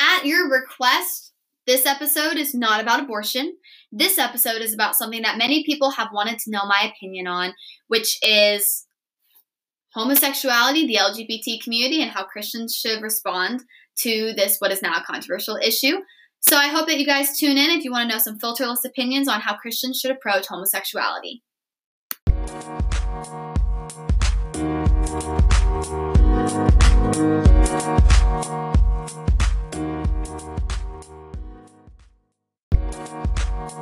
At your request, this episode is not about abortion. This episode is about something that many people have wanted to know my opinion on, which is homosexuality, the LGBT community, and how Christians should respond to this, what is now a controversial issue. So I hope that you guys tune in if you want to know some filterless opinions on how Christians should approach homosexuality. Hey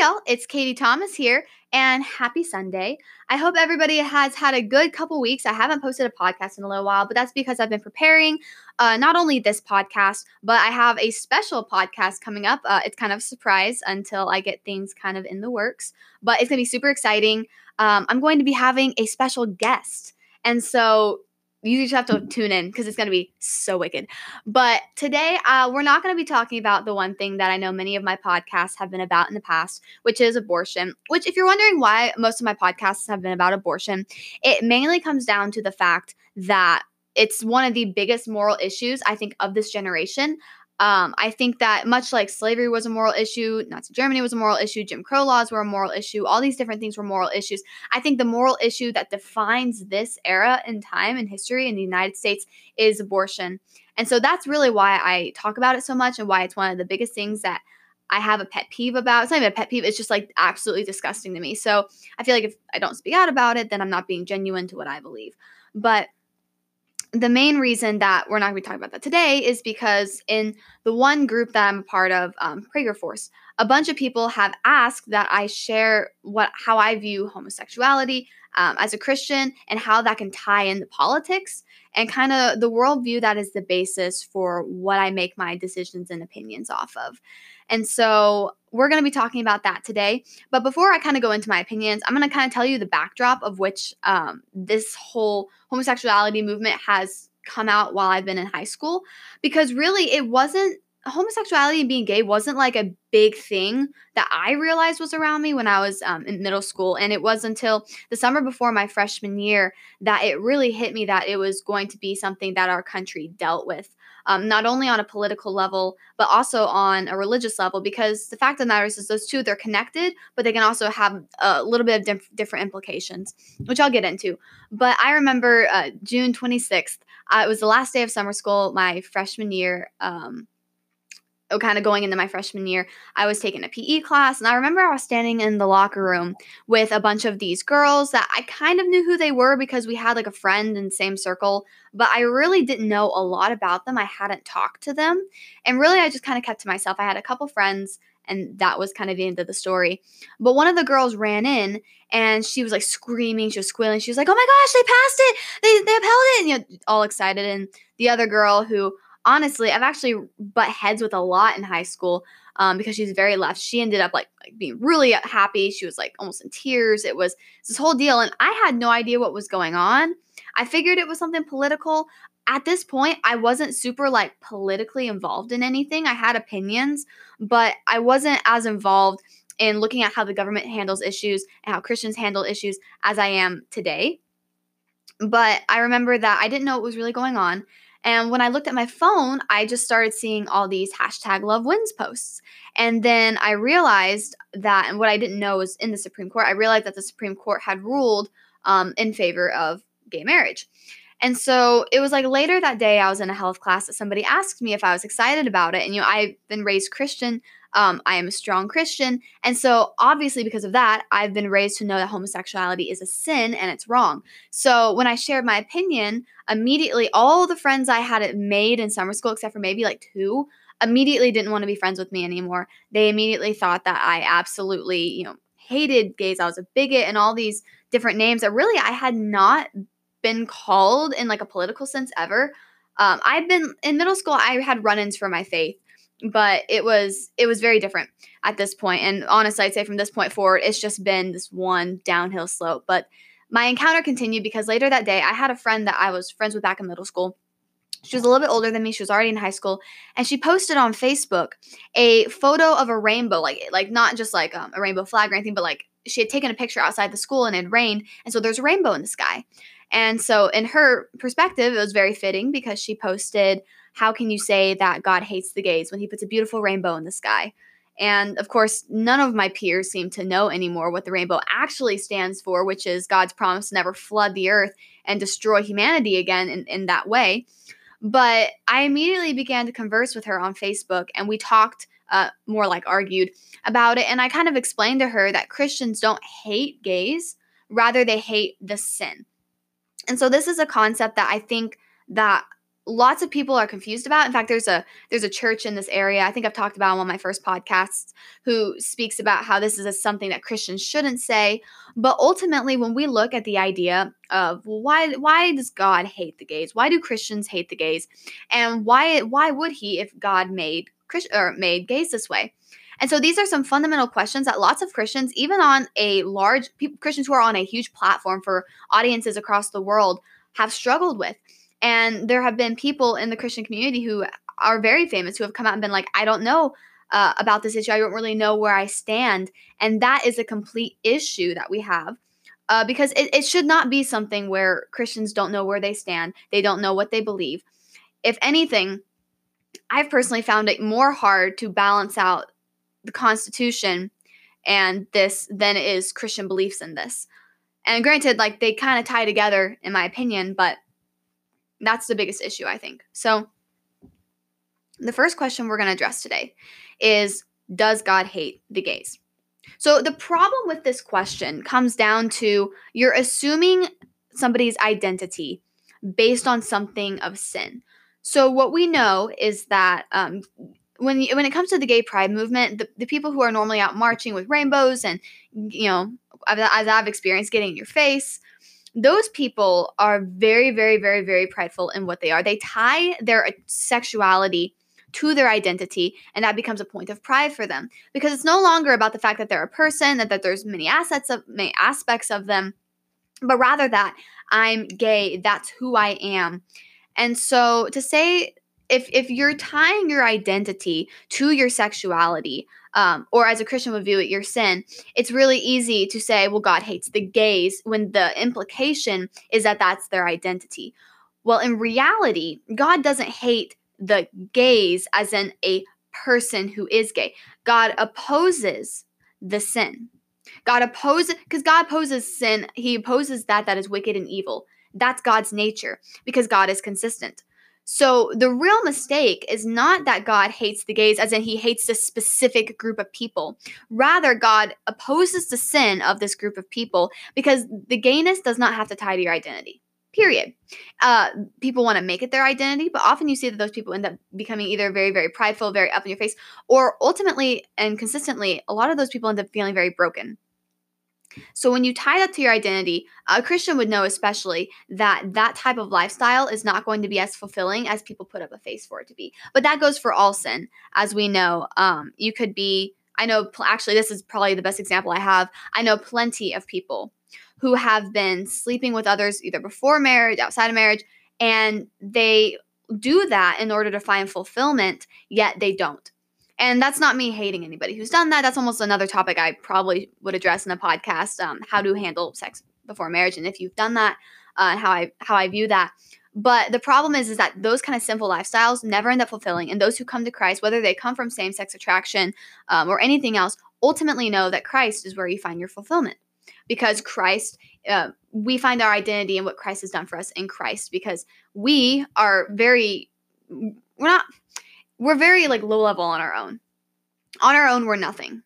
y'all, it's Katie Thomas here, and happy Sunday. I hope everybody has had a good couple weeks. I haven't posted a podcast in a little while, but that's because I've been preparing uh, not only this podcast, but I have a special podcast coming up. Uh, it's kind of a surprise until I get things kind of in the works, but it's going to be super exciting. Um, I'm going to be having a special guest. And so you just have to tune in because it's going to be so wicked. But today, uh, we're not going to be talking about the one thing that I know many of my podcasts have been about in the past, which is abortion. Which, if you're wondering why most of my podcasts have been about abortion, it mainly comes down to the fact that it's one of the biggest moral issues, I think, of this generation. Um, I think that much like slavery was a moral issue, Nazi Germany was a moral issue, Jim Crow laws were a moral issue, all these different things were moral issues. I think the moral issue that defines this era in time and history in the United States is abortion. And so that's really why I talk about it so much and why it's one of the biggest things that I have a pet peeve about. It's not even a pet peeve, it's just like absolutely disgusting to me. So I feel like if I don't speak out about it, then I'm not being genuine to what I believe. But the main reason that we're not going to be talking about that today is because in the one group that I'm a part of, um, Prager Force, a bunch of people have asked that I share what how I view homosexuality um, as a Christian and how that can tie into politics and kind of the worldview that is the basis for what I make my decisions and opinions off of. And so we're going to be talking about that today. But before I kind of go into my opinions, I'm going to kind of tell you the backdrop of which um, this whole homosexuality movement has come out while I've been in high school. Because really, it wasn't homosexuality and being gay wasn't like a big thing that I realized was around me when I was um, in middle school. And it was until the summer before my freshman year that it really hit me that it was going to be something that our country dealt with um, not only on a political level, but also on a religious level. Because the fact of the matter is, is those two, they're connected, but they can also have a little bit of diff- different implications, which I'll get into. But I remember uh, June 26th, uh, it was the last day of summer school, my freshman year. Um, Oh, kind of going into my freshman year, I was taking a PE class, and I remember I was standing in the locker room with a bunch of these girls that I kind of knew who they were because we had like a friend in the same circle, but I really didn't know a lot about them. I hadn't talked to them, and really I just kind of kept to myself. I had a couple friends, and that was kind of the end of the story. But one of the girls ran in and she was like screaming, she was squealing. She was like, "Oh my gosh, they passed it! They they upheld it!" And, you know, all excited. And the other girl who honestly, I've actually butt heads with a lot in high school um, because she's very left. She ended up like, like being really happy. She was like almost in tears. It was this whole deal, and I had no idea what was going on. I figured it was something political. At this point, I wasn't super like politically involved in anything. I had opinions, but I wasn't as involved in looking at how the government handles issues and how Christians handle issues as I am today. But I remember that I didn't know what was really going on. And when I looked at my phone, I just started seeing all these hashtag love wins posts. And then I realized that, and what I didn't know was in the Supreme Court, I realized that the Supreme Court had ruled um, in favor of gay marriage. And so it was like later that day, I was in a health class that somebody asked me if I was excited about it. And, you know, I've been raised Christian. Um, I am a strong Christian. And so, obviously, because of that, I've been raised to know that homosexuality is a sin and it's wrong. So, when I shared my opinion, immediately all the friends I had made in summer school, except for maybe like two, immediately didn't want to be friends with me anymore. They immediately thought that I absolutely, you know, hated gays. I was a bigot and all these different names that really I had not been called in like a political sense ever. Um, I've been in middle school. I had run-ins for my faith, but it was it was very different at this. And honestly, I'd say from this point forward, it's just been this one downhill slope. But my encounter continued because later that day, I had a friend that I was friends with back in middle school She was a little bit older than me. She was already in high school, and she posted on Facebook a photo of a rainbow, like like not just like um, a rainbow flag or anything, but like she had taken a picture outside the school and it rained, and so there's a rainbow in the sky. And so, in her perspective, it was very fitting because she posted, "How can you say that God hates the gays when He puts a beautiful rainbow in the sky?" And of course, none of my peers seem to know anymore what the rainbow actually stands for, which is God's promise to never flood the earth and destroy humanity again in, in that way. But I immediately began to converse with her on Facebook, and we talked uh, more like argued about it. And I kind of explained to her that Christians don't hate gays, rather, they hate the sin. And so, this is a concept that I think that lots of people are confused about. In fact, there's a there's a church in this area. I think I've talked about on one of my first podcasts who speaks about how this is a, something that Christians shouldn't say. But ultimately, when we look at the idea of why why does God hate the gays? Why do Christians hate the gays? And why why would He if God made Christ, or made gays this way? And so these are some fundamental questions that lots of Christians, even on a large Christians who are on a huge platform for audiences across the world, have struggled with. And there have been people in the Christian community who are very famous who have come out and been like, I don't know uh, about this issue. I don't really know where I stand. And that is a complete issue that we have. Uh, because it, it should not be something where Christians don't know where they stand, they don't know what they believe. If anything, I've personally found it more hard to balance out the Constitution and this than it is Christian beliefs in this. And granted, like they kind of tie together, in my opinion, but that's the biggest issue, I think. So, the first question we're going to address today is Does God hate the gays? So, the problem with this question comes down to you're assuming somebody's identity based on something of sin. So, what we know is that um, when when it comes to the gay pride movement, the, the people who are normally out marching with rainbows and, you know, as I've experienced, getting in your face, those people are very, very, very, very prideful in what they are. They tie their uh, sexuality to their identity, and that becomes a point of pride for them because it's no longer about the fact that they're a person, that, that there's many assets of many aspects of them, but rather that I'm gay, that's who I am. And so to say if if you're tying your identity to your sexuality, um, or as a Christian would view it, your sin, it's really easy to say, well, God hates the gays when the implication is that that's their identity. Well, in reality, God doesn't hate the gays as in a person who is gay. God opposes the sin. God opposes, because God opposes sin, He opposes that that is wicked and evil. That's God's nature because God is consistent. So the real mistake is not that God hates the gays, as in he hates this specific group of people. Rather, God opposes the sin of this group of people because the gayness does not have to tie to your identity. Period. Uh, people want to make it their identity, but often you see that those people end up becoming either very, very prideful, very up in your face, or ultimately and consistently, a lot of those people end up feeling very broken so when you tie that to your identity, a Christian would know especially that that type of lifestyle is not going to be as fulfilling as people put up a face for it to be. But that goes for all sin, as we know. Um, you could be. I know. Actually, this is probably the best example I have. I know plenty of people who have been sleeping with others either before marriage, outside of marriage, and they do that in order to find fulfillment, yet they don't. And that's not me hating anybody who's done that. That's almost another topic I probably would address in a podcast: um, how to handle sex before marriage, and if you've done that, uh, how I how I view that. But the problem is, is that those kind of simple lifestyles never end up fulfilling, and those who come to Christ, whether they come from same-sex attraction um, or anything else, ultimately know that Christ is where you find your fulfillment, because Christ, uh, we find our identity in what Christ has done for us in Christ, because we are very, we're not we're very like low level on our own. On our own, we're nothing.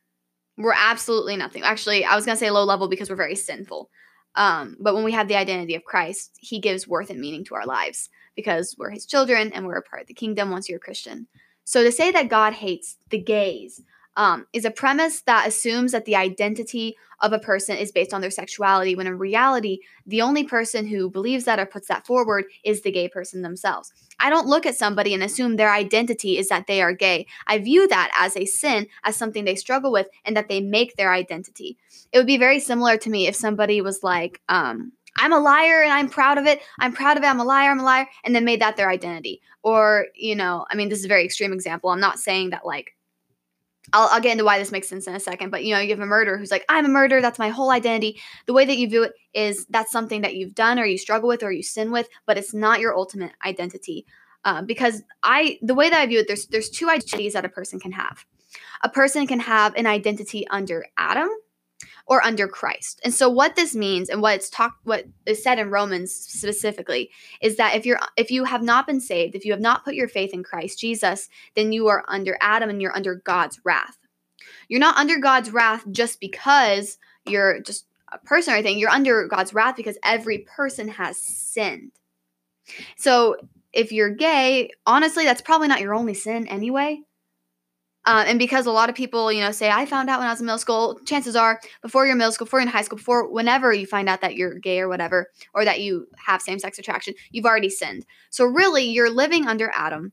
We're absolutely nothing. Actually, I was gonna say low level because we're very sinful. Um, but when we have the identity of Christ, He gives worth and meaning to our lives because we're His children and we're a part of the kingdom once you're a Christian. So to say that God hates the gays um, is a premise that assumes that the identity of a person is based on their sexuality, when in reality, the only person who believes that or puts that forward is the gay person themselves. I don't look at somebody and assume their identity is that they are gay. I view that as a sin, as something they struggle with, and that they make their identity. It would be very similar to me if somebody was like, um, I'm a liar and I'm proud of it. I'm proud of it. I'm a liar. I'm a liar. And then made that their identity. Or, you know, I mean, this is a very extreme example. I'm not saying that like I'll, I'll, get into why this makes sense in a second, but you know, you have a murderer who's like, I'm a murderer, that's my whole identity. The way that you view it is that's something that you've done or you struggle with or you sin with, but it's not your ultimate identity. Uh, because I, the way that I view it, there's there's two identities that a person can have. A person can have an identity under Adam, or under Christ. And so what this means and what it's talked what is said in Romans specifically is that if you're if you have not been saved, if you have not put your faith in Christ Jesus, then you are under Adam and you're under God's wrath. You're not under God's wrath just because you're just a person or anything. You're under God's wrath because every person has sinned. So if you're gay, honestly, that's probably not your only sin anyway. Uh, and because a lot of people, you know, say, I found out when I was in middle school, chances are before you're in middle school, before you're in high school, before whenever you find out that you're gay or whatever, or that you have same sex attraction, you've already sinned. So really, you're living under Adam.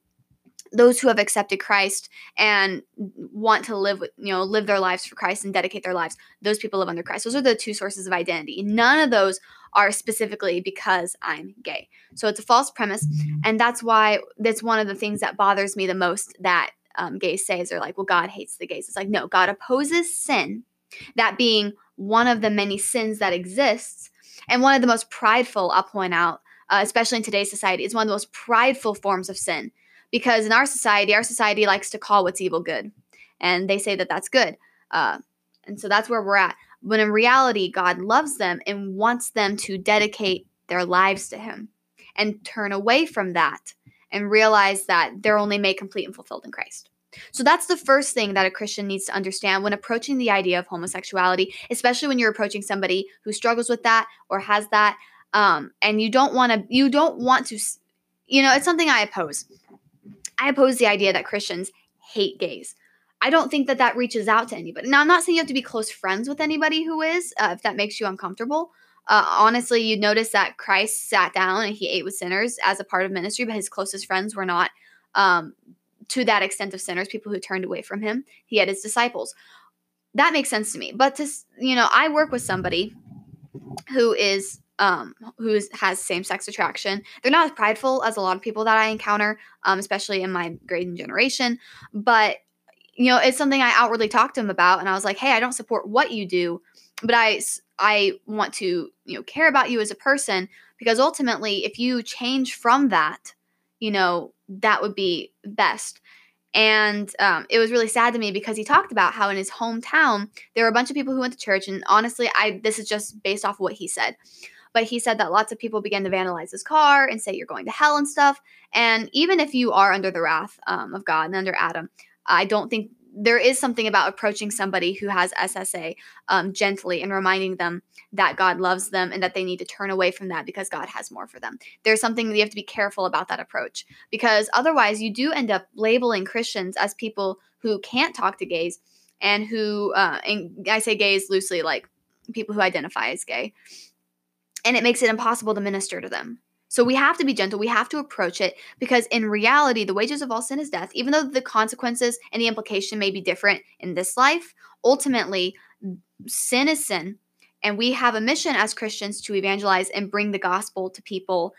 Those who have accepted Christ and want to live, with, you know, live their lives for Christ and dedicate their lives, those people live under Christ. Those are the two sources of identity. None of those are specifically because I'm gay. So it's a false premise. And that's why that's one of the things that bothers me the most that um, gays say is they're like, well, God hates the gays. It's like, no, God opposes sin, that being one of the many sins that exists. And one of the most prideful, I'll point out, uh, especially in today's society, is one of the most prideful forms of sin. Because in our society, our society likes to call what's evil good. And they say that that's good. Uh, and so that's where we're at. But in reality, God loves them and wants them to dedicate their lives to Him and turn away from that and realize that they're only made complete and fulfilled in Christ. So that's the first thing that a Christian needs to understand when approaching the idea of homosexuality, especially when you're approaching somebody who struggles with that or has that, um, and you don't want to, you don't want to, you know, it's something I oppose. I oppose the idea that Christians hate gays. I don't think that that reaches out to anybody. Now, I'm not saying you have to be close friends with anybody who is, uh, if that makes you uncomfortable. Uh, honestly, you notice that Christ sat down and he ate with sinners as a part of ministry, but his closest friends were not um, to that extent of sinners, people who turned away from him. He had his disciples. That makes sense to me. But to you know, I work with somebody who is um, who has same sex attraction. They're not as prideful as a lot of people that I encounter, um, especially in my grade and generation. But you know, it's something I outwardly talked to him about, and I was like, "Hey, I don't support what you do, but I I want to, you know, care about you as a person because ultimately if you change from that, you know, that would be best. And um, it was really sad to me because he talked about how in his hometown there were a bunch of people who went to church, and honestly, I this is just based off of what he said. But he said that lots of people began to vandalize his car and say you're going to hell and stuff. And even if you are under the wrath um, of God and under Adam, I don't think there is something about approaching somebody who has SSA um, gently and reminding them that God loves them and that they need to turn away from that because God has more for them. There's something you have to be careful about that approach because otherwise you do end up labeling Christians as people who can't talk to gays and who, uh, and I say gays loosely, like people who identify as gay. And it makes it impossible to minister to them. So we have to be gentle. We have to approach it because in reality, the wages of all sin is death. Even though the consequences and the implication may be different in this life, ultimately, sin is sin. And we have a mission as Christians to evangelize and bring the gospel to people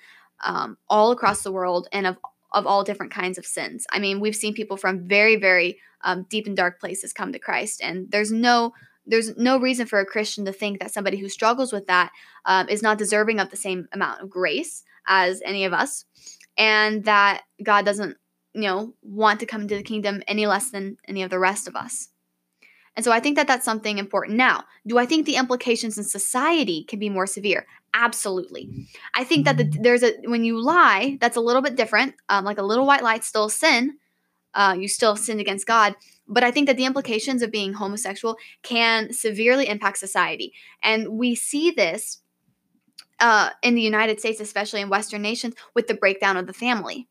um, all across the world and of, of all different kinds of sins. I mean, we've seen people from very, very um, deep and dark places come to Christ. And there's no there's no reason for a Christian to think that somebody who struggles with that um, is not deserving of the same amount of grace as any of us, and that God doesn't, you know, want to come into the kingdom any less than any of the rest of us. And so I think that that's something important. Now, do I think the implications in society can be more severe? Absolutely. I think that the, there's a when you lie, that's a little bit different. Um, like a little white lie, still sin. Uh, you still sinned against God. But I think that the implications of being homosexual can severely impact society, and we see this uh, in the United States, especially in Western nations, with the breakdown of the family.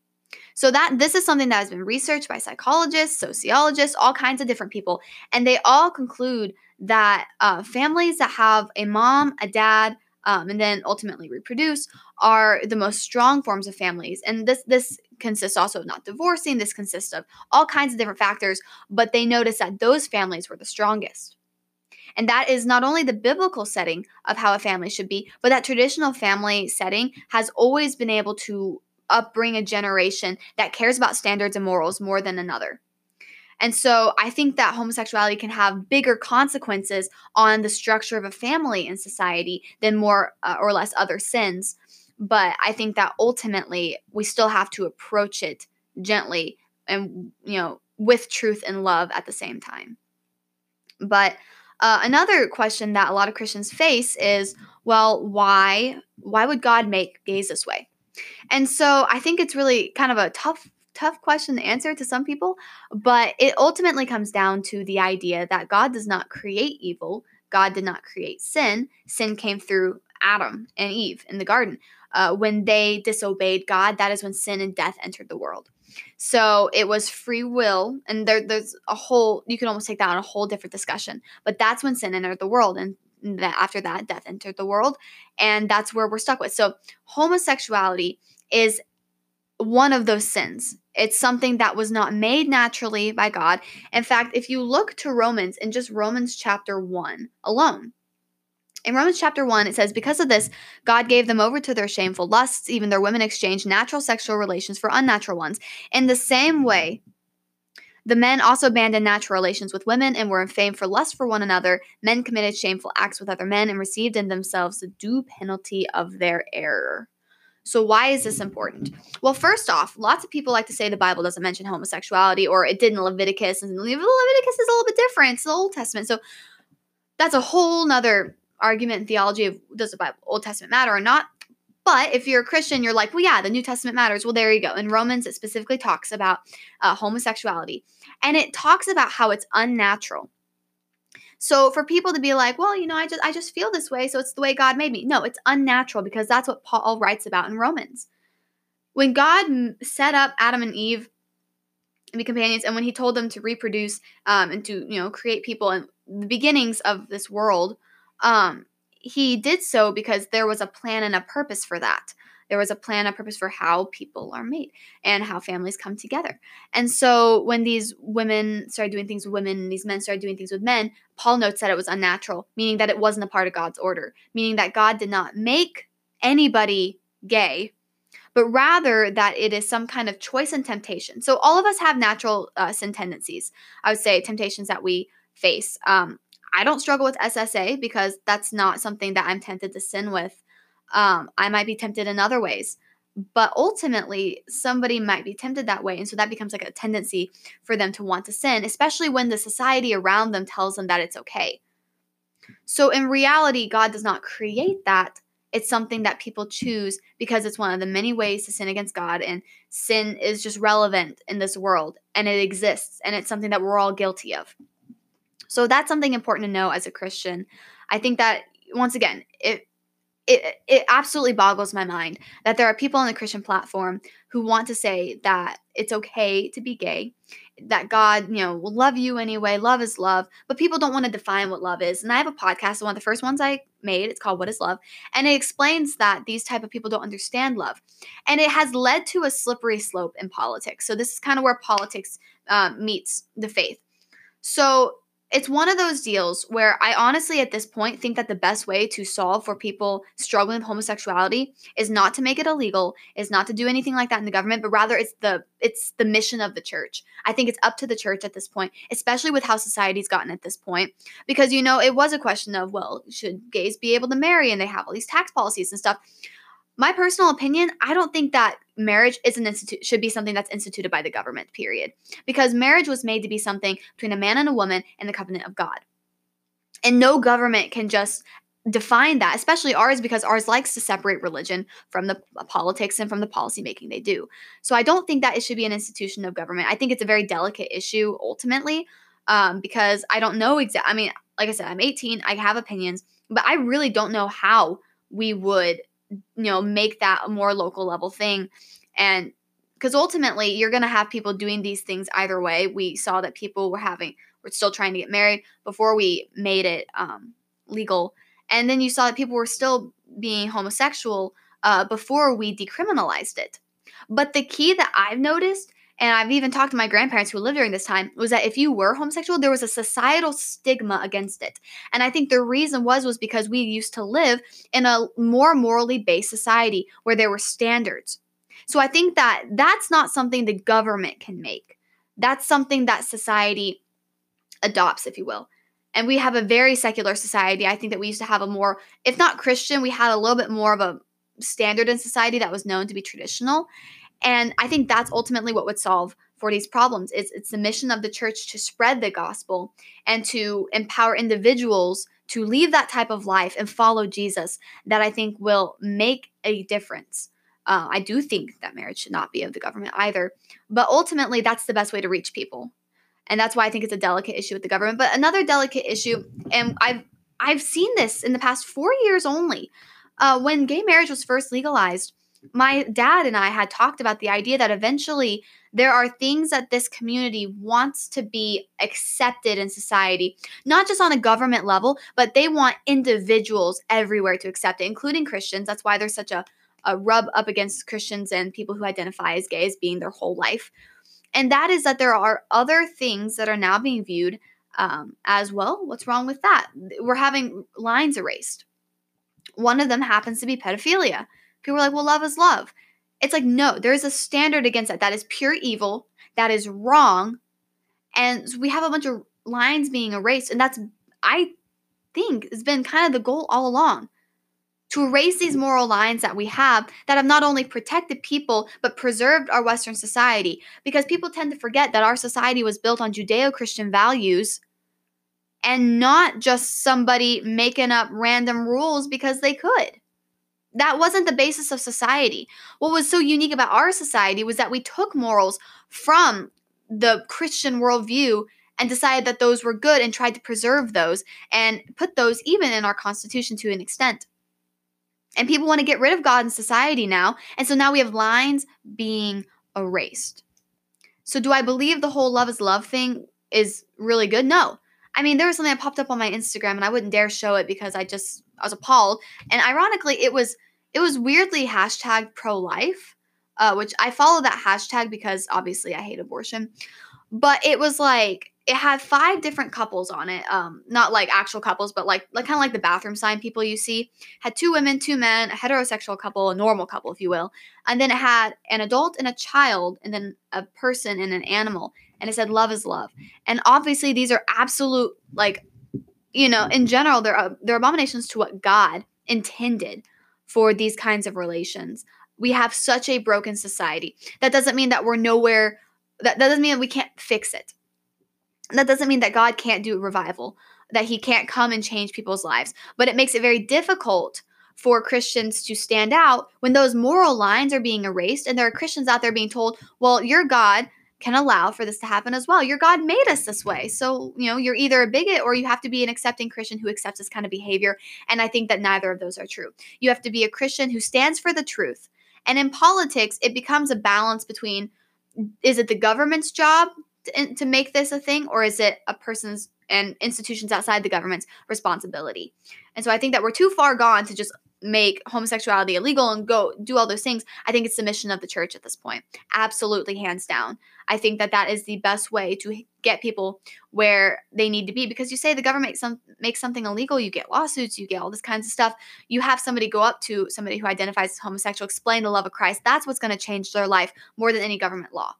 So that this is something that has been researched by psychologists, sociologists, all kinds of different people, and they all conclude that uh, families that have a mom, a dad, um, and then ultimately reproduce are the most strong forms of families. And this this consists also of not divorcing. This consists of all kinds of different factors, but they notice that those families were the strongest. And that is not only the biblical setting of how a family should be, but that traditional family setting has always been able to upbring a generation that cares about standards and morals more than another. And so I think that homosexuality can have bigger consequences on the structure of a family in society than more uh, or less other sins. But I think that ultimately we still have to approach it gently and, you know, with truth and love at the same time. But uh, another question that a lot of Christians face is, well, why why would God make gays this way? And so I think it's really kind of a tough tough question to answer to some people, but it ultimately comes down to the idea that God does not create evil. God did not create sin. Sin came through Adam and Eve in the garden. Uh, when they disobeyed God, that is when sin and death entered the world. So it was free will, and there, there's a whole, you can almost take that on a whole different discussion. But that's when sin entered the world, and that after that, death entered the world, and that's where we're stuck with. So homosexuality is one of those sins. It's something that was not made naturally by God. In fact, if you look to Romans in just Romans chapter 1 alone, in Romans chapter 1, it says, Because of this, God gave them over to their shameful lusts. Even their women exchanged natural sexual relations for unnatural ones. In the same way, the men also abandoned natural relations with women and were inflamed for lust for one another. Men committed shameful acts with other men and received in themselves the due penalty of their error. So, why is this important? Well, first off, lots of people like to say the Bible doesn't mention homosexuality or it did in Leviticus, and Leviticus is a little bit different. It's the Old Testament. So, that's a whole nother argument in theology of does the Bible, Old Testament matter or not. But if you're a Christian, you're like, well, yeah, the New Testament matters. Well, there you go. In Romans, it specifically talks about uh, homosexuality, and it talks about how it's unnatural. So for people to be like, well, you know, I just I just feel this way, so it's the way God made me. No, it's unnatural because that's what Paul writes about in Romans. When God set up Adam and Eve and be companions, and when He told them to reproduce um, and to you know create people and the beginnings of this world, um, He did so because there was a plan and a purpose for that there was a plan, a purpose for how people are made and how families come together. And so when these women started doing things with women and these men started doing things with men, Paul notes that it was unnatural, meaning that it wasn't a part of God's order, meaning that God did not make anybody gay, but rather that it is some kind of choice and temptation. So all of us have natural uh, sin tendencies. I would say temptations that we face. Um, I don't struggle with SSA because that's not something that I'm tempted to sin with. Um, I might be tempted in other ways. But ultimately, somebody might be tempted that way. And so that becomes like a tendency for them to want to sin, especially when the society around them tells them that it's okay. So in reality, God does not create that. It's something that people choose because it's one of the many ways to sin against God. And sin is just relevant in this world and it exists. And it's something that we're all guilty of. So that's something important to know as a Christian. I think that, once again, it, it it absolutely boggles my mind that there are people on the Christian platform who want to say that it's okay to be gay, that God, you know, will love you anyway, love is love, but people don't want to define what love is. And I have a podcast, one of the first ones I made, it's called What is Love, and it explains that these type of people don't understand love. And it has led to a slippery slope in politics. So this is kind of where politics um, meets the faith. So it's one of those deals where I honestly, at this point, think that the best way to solve for people struggling with homosexuality is not to make it illegal, is not to do anything like that in the government, but rather it's the it's the mission of the church. I think it's up to the church at this point, especially with how society's gotten at this point, because you know it was a question of well, should gays be able to marry, and they have all these tax policies and stuff my personal opinion, I don't think that marriage is an institute should be something that's instituted by the government, period. Because marriage was made to be something between a man and a woman in the covenant of God. And no government can just define that, especially ours, because ours likes to separate religion from the politics and from the policy making they do. So I don't think that it should be an institution of government. I think it's a very delicate issue ultimately, um, because I don't know exactly. I mean, like I said, I'm 18, I have opinions, but I really don't know how we would you know make that a more local level thing. And because ultimately you're going to have people doing these things either way. We saw that people were having were still trying to get married before we made it um, legal. And then you saw that people were still being homosexual uh, before we decriminalized it. But the key that i've noticed and I've even talked to my grandparents who lived during this time, was that if you were homosexual, there was a societal stigma against it. And I think the reason was was because we used to live in a more morally based society where there were standards. So I think that that's not something the government can make. That's something that society adopts, if you will. And we have a very secular society. I think that we used to have a more, if not Christian, we had a little bit more of a standard in society that was known to be traditional. And I think that's ultimately what would solve for these problems. It's, it's the mission of the church to spread the gospel and to empower individuals to leave that type of life and follow Jesus that I think will make a difference. Uh, I do think that marriage should not be of the government either. But ultimately, that's the best way to reach people. And that's why I think it's a delicate issue with the government. But another delicate issue, and I've I've seen this in the past four years only. Uh, when gay marriage was first legalized, my dad and I had talked about the idea that eventually there are things that this community wants to be accepted in society, not just on a government level, but they want individuals everywhere to accept it, including Christians. That's why there's such a, a rub up against Christians and people who identify as gay as being their whole life. And that is that there are other things that are now being viewed um, as well. What's wrong with that? We're having lines erased. One of them happens to be pedophilia People are like, well, love is love. It's like, no, there's a standard against that. That is pure evil. That is wrong. And we have a bunch of lines being erased. And that's, I think, has been kind of the goal all along to erase these moral lines that we have that have not only protected people but preserved our Western society. Because people tend to forget that our society was built on Judeo Christian values and not just somebody making up random rules because they could that wasn't the basis of society. What was so unique about our society was that we took morals from the Christian worldview and decided that those were good and tried to preserve those and put those even in our constitution to an extent. And people want to get rid of God in society now. And so now we have lines being erased. So, do I believe the whole love is love thing is really good? No. I mean, there was something that popped up on my Instagram and I wouldn't dare show it because I just, I was appalled. And ironically, it was it was weirdly hashtag pro life, uh, which I follow that hashtag because obviously I hate abortion. But it was like it had five different couples on it. Um, not like actual couples, but like like kind of like the bathroom sign people you see. Had two women, two men, a heterosexual couple, a normal couple, if you will, and then it had an adult and a child, and then a person and an animal, and it said love is love. And obviously these are absolute like, you know, in general they're uh, they're abominations to what God intended for these kinds of relations. We have such a broken society. That doesn't mean that we're nowhere, that, that doesn't mean that we can't fix it. That doesn't mean that God can't do revival, that He can't come and change people's lives. But it makes it very difficult for Christians to stand out when those moral lines are being erased and there are Christians out there being told, well, your God can allow for this to happen as well. Your God made us this way. So, you know, you're either a bigot or you have to be an accepting Christian who accepts this kind of behavior. And I think that neither of those are true. You have to be a Christian who stands for the truth. And in politics, it becomes a balance between is it the government's job to, to make this a thing or is it a person's and institutions outside the government's responsibility? And so I think that we're too far gone to just make homosexuality illegal and go do all those things i think it's the mission of the church at this point. Absolutely hands down. I think that that is the best way to get people where they need to be because you say the government makes, some, makes something illegal you get lawsuits you get all this kinds of stuff. You have somebody go up to somebody who identifies as homosexual explain the love of christ. That's what's going to change their life more than any government law.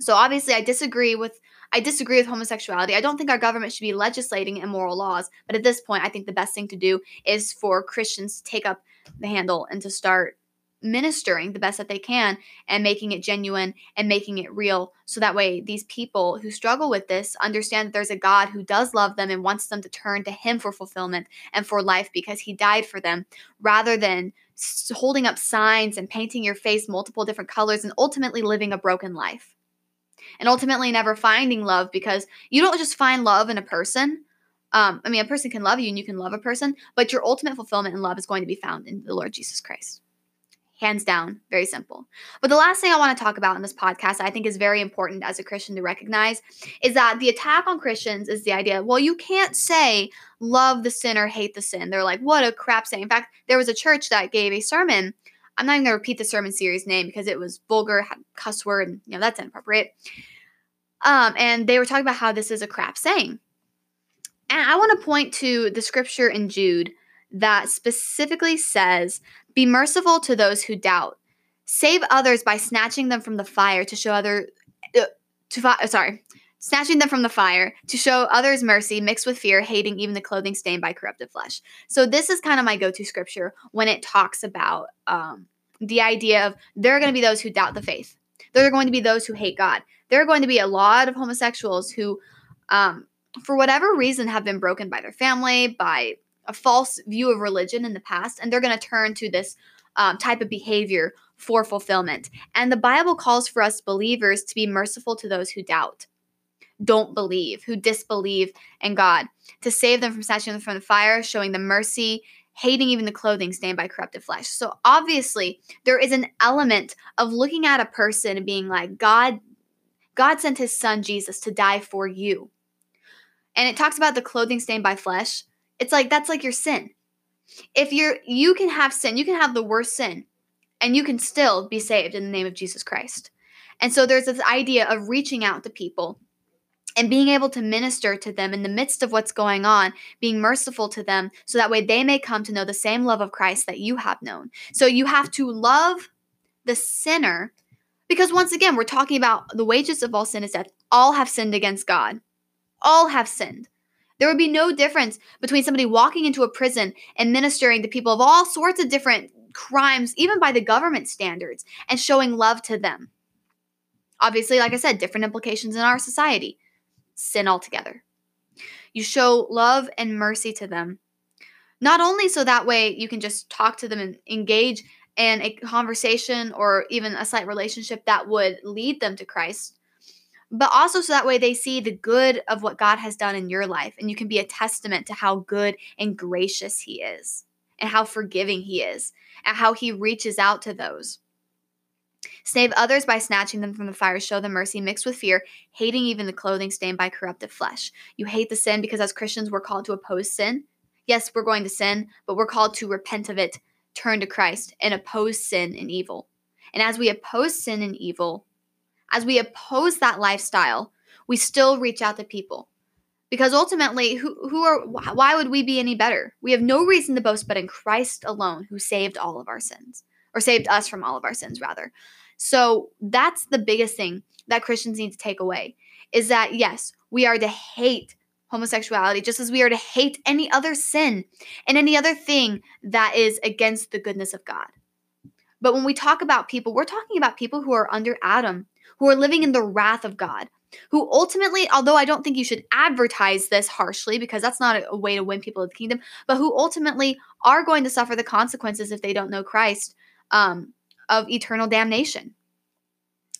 So obviously I disagree with I disagree with homosexuality. I don't think our government should be legislating immoral laws, but at this point I think the best thing to do is for Christians to take up the handle and to start ministering the best that they can and making it genuine and making it real so that way these people who struggle with this understand that there's a God who does love them and wants them to turn to him for fulfillment and for life because he died for them rather than holding up signs and painting your face multiple different colors and ultimately living a broken life and ultimately never finding love because you don't just find love in a person. Um, I mean, a person can love you and you can love a person, but your ultimate fulfillment in love is going to be found in the Lord Jesus Christ. Hands down, very simple. But the last thing I want to talk about in this podcast, I think is very important as a Christian to recognize, is that the attack on Christians is the idea, well, you can't say love the sinner, hate the sin. They're like, what a crap saying. In fact, there was a church that gave a sermon I'm not even gonna repeat the sermon series name because it was vulgar, had cuss word, and you know that's inappropriate. Um, and they were talking about how this is a crap saying. And I want to point to the scripture in Jude that specifically says, Be merciful to those who doubt. Save others by snatching them from the fire to show other uh, to fi- sorry, snatching them from the fire to show others mercy mixed with fear, hating even the clothing stained by corrupted flesh. So this is kind of my go-to scripture when it talks about um, the idea of there are going to be those who doubt the faith. There are going to be those who hate God. There are going to be a lot of homosexuals who, um, for whatever reason, have been broken by their family, by a false view of religion in the past, and they're going to turn to this um, type of behavior for fulfillment. And the Bible calls for us believers to be merciful to those who doubt, don't believe, who disbelieve in God, to save them from snatching them from the fire, showing them mercy, hating even the clothing stained by corrupted flesh. So obviously, there is an element of looking at a person and being like, God, God sent his son Jesus to die for you. And it talks about the clothing stained by flesh. It's like that's like your sin. If you're you can have sin, you can have the worst sin, and you can still be saved in the name of Jesus Christ. And so there's this idea of reaching out to people and being able to minister to them in the midst of what's going on, being merciful to them so that way they may come to know the same love of Christ that you have known. So you have to love the sinner because once again, we're talking about the wages of all sin is death. All have sinned against God. All have sinned. There would be no difference between somebody walking into a prison and ministering to people of all sorts of different crimes, even by the government standards, and showing love to them. Obviously, like I said, different implications in our society. Sin altogether. You show love and mercy to them. Not only so that way you can just talk to them and engage in a conversation or even a slight relationship that would lead them to Christ, but also so that way they see the good of what God has done in your life and you can be a testament to how good and gracious He is and how forgiving He is and how He reaches out to those. Save others by snatching them from the fire, show them mercy mixed with fear, hating even the clothing stained by corrupted flesh. You hate the sin because as Christians we're called to oppose sin. Yes, we're going to sin, but we're called to repent of it, turn to Christ, and oppose sin and evil. And as we oppose sin and evil, as we oppose that lifestyle, we still reach out to people. Because ultimately, who, who are why would we be any better? We have no reason to boast but in Christ alone, who saved all of our sins, or saved us from all of our sins, rather. So that's the biggest thing that Christians need to take away is that yes, we are to hate homosexuality just as we are to hate any other sin and any other thing that is against the goodness of God. But when we talk about people, we're talking about people who are under Adam, who are living in the wrath of God, who ultimately, although I don't think you should advertise this harshly because that's not a, way to win people to the kingdom, but who ultimately are going to suffer the consequences if they don't know Christ um, of eternal damnation.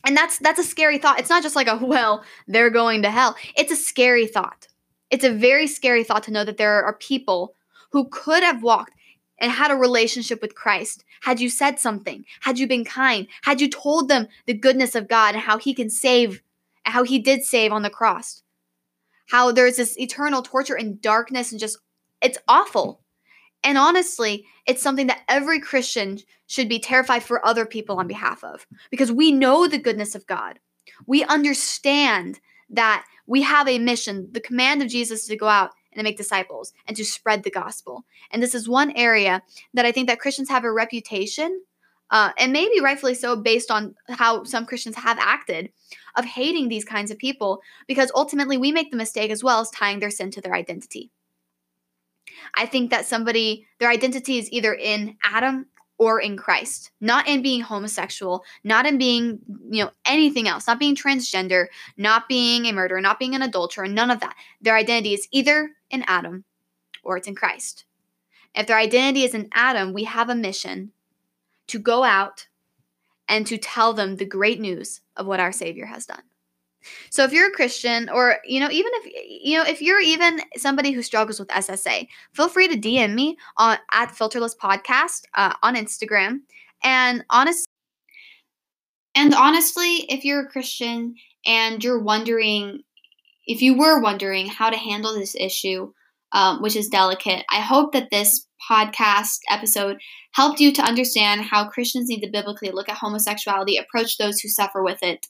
And that's that's a scary thought. It's not just like a well, they're going to hell. It's a scary thought. It's a very scary thought to know that there are people who could have walked and had a relationship with Christ, had you said something, had you been kind, had you told them the goodness of God and how He can save, how He did save on the cross, how there's this eternal torture and darkness and just, it's awful. And honestly, it's something that every Christian should be terrified for other people on behalf of because we know the goodness of God. We understand that we have a mission. The command of Jesus to go out and to make disciples and to spread the gospel. And this is one area that I think that Christians have a reputation, uh, and maybe rightfully so, based on how some Christians have acted, of hating these kinds of people because ultimately we make the mistake as well as tying their sin to their identity. I think that somebody, their identity is either in Adam or in Christ, not in being homosexual, not in being, you know, anything else, not being transgender, not being a murderer, not being an adulterer, none of that. Their identity is either in Adam or it's in Christ. If their identity is in Adam, we have a mission to go out and to tell them the great news of what our Savior has done. So if you're a Christian or you know even if you know if you're even somebody who struggles with SSA, feel free to DM me on at Filterless Podcast uh, on Instagram. And honest and honestly, if you're a Christian and you're wondering if you were wondering how to handle this issue, um, which is delicate, I hope that this podcast episode helped you to understand how Christians need to biblically look at homosexuality, approach those who suffer with it,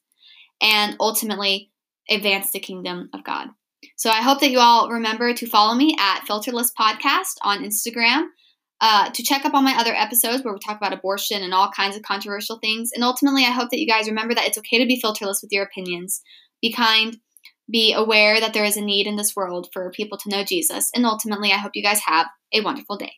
and ultimately advance the kingdom of God. So I hope that you all remember to follow me at Filterless Podcast on Instagram. Uh, to check up on my other episodes where we talk about abortion and all kinds of controversial things. And ultimately, I hope that you guys remember that it's okay to be filterless with your opinions. Be kind, be aware that there is a need in this world for people to know Jesus. And ultimately, I hope you guys have a wonderful day.